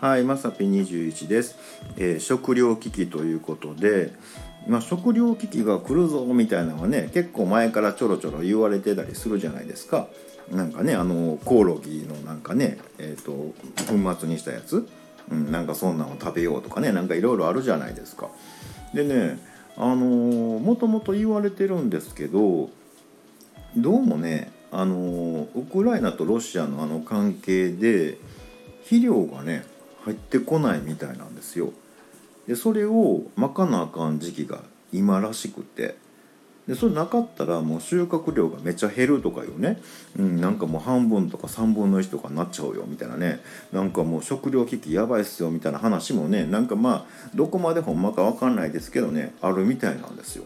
はい、まさぴ21です、えー食糧危機ということで、まあ、食糧危機が来るぞみたいなのはね結構前からちょろちょろ言われてたりするじゃないですか。なんかねあのコオロギのなんかね、えー、と粉末にしたやつ、うん、なんかそんなの食べようとかねなんかいろいろあるじゃないですか。でねあのーもともと言われてるんですけどどうもねあのーウクライナとロシアのあの関係で肥料がね入ってこないみたいなんですよ。でそれをまかなあかん時期が今らしくてでそれなかったらもう収穫量がめちゃ減るとかいうね、うん、なんかもう半分とか3分の1とかになっちゃうよみたいなねなんかもう食糧危機やばいっすよみたいな話もねなんかまあどこまでほんまか分かんないですけどねあるみたいなんですよ。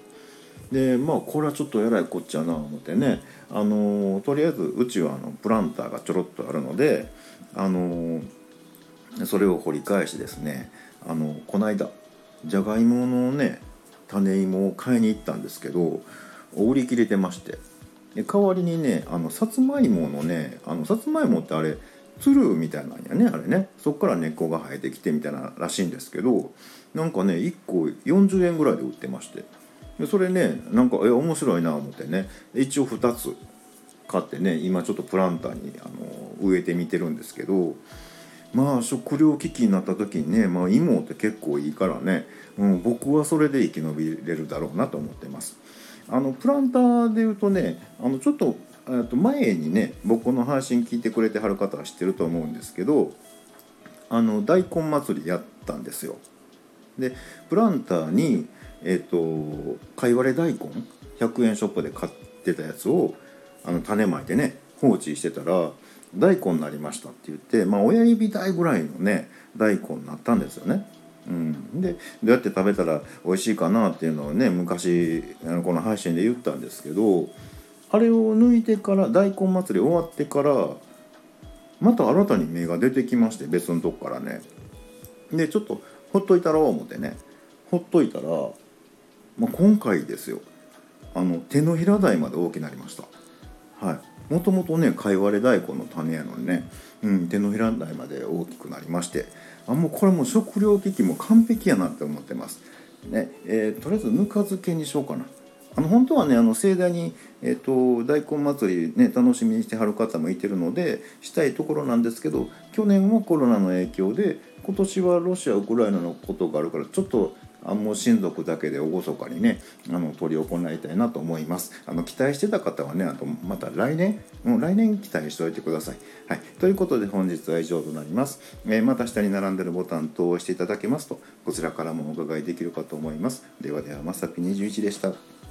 でまあこれはちょっとえらいこっちゃな思ってねあのとりあえずうちはあのプランターがちょろっとあるのであのそれを掘り返しですねあのこの間じゃがいものね種芋を買いに行ったんですけど売り切れてまして。代わりにねあのさつまいものねあのさつまいもってあれつるみたいなんやねあれね。そっから根っこが生えてきてみたいならしいんですけどなんかね1個40円ぐらいで売ってまして。でそれねなんかえ面白いな思ってね。一応2つ買ってね今ちょっとプランターにあの植えてみてるんですけどまあ食糧危機になった時にね、まあ、芋って結構いいからね、うん、僕はそれで生き延びれるだろうなと思ってます。あのプランターで言うとねあのちょっとと前にね僕の配信聞いてくれてはる方は知ってると思うんですけどあの大根祭りやったんですよ。でプランターにえっ、とかいわれ大根100円ショップで買ってたやつをあの種まいてね放置してたら大根になりましたって言って、まあ、親指大ぐらいのね大根になったんですよね。うん、でどうやって食べたら美味しいかなっていうのをね昔あのこの配信で言ったんですけどあれを抜いてから大根祭り終わってからまた新たに芽が出てきまして別のとこからね。でちょっとほっといたろう思ってね。ほっといたら、まあ、今回ですよ。あの手のひら大まで大きくなりました。はい。もともとねかいわれ大根の種やのにね、うん、手のひら大まで大きくなりましてあもうこれも食糧危機も完璧やなって思ってます。ねえーとりあえずぬか漬けにしようかな。あの本当はねあの盛大に、えー、と大根祭りね楽しみにしてはる方もいてるのでしたいところなんですけど去年はコロナの影響で今年はロシアウクライナのことがあるからちょっとあもう親族だけで厳かにねあの執り行いたいなと思います。あの期待してた方はねあとまた来年もう来年期待しておいてください、はい、ということで本日は以上となります、えーまた下に並んでるボタン等を押していただけますとこちらからもお伺いできるかと思います。ではではまさぴ21でした。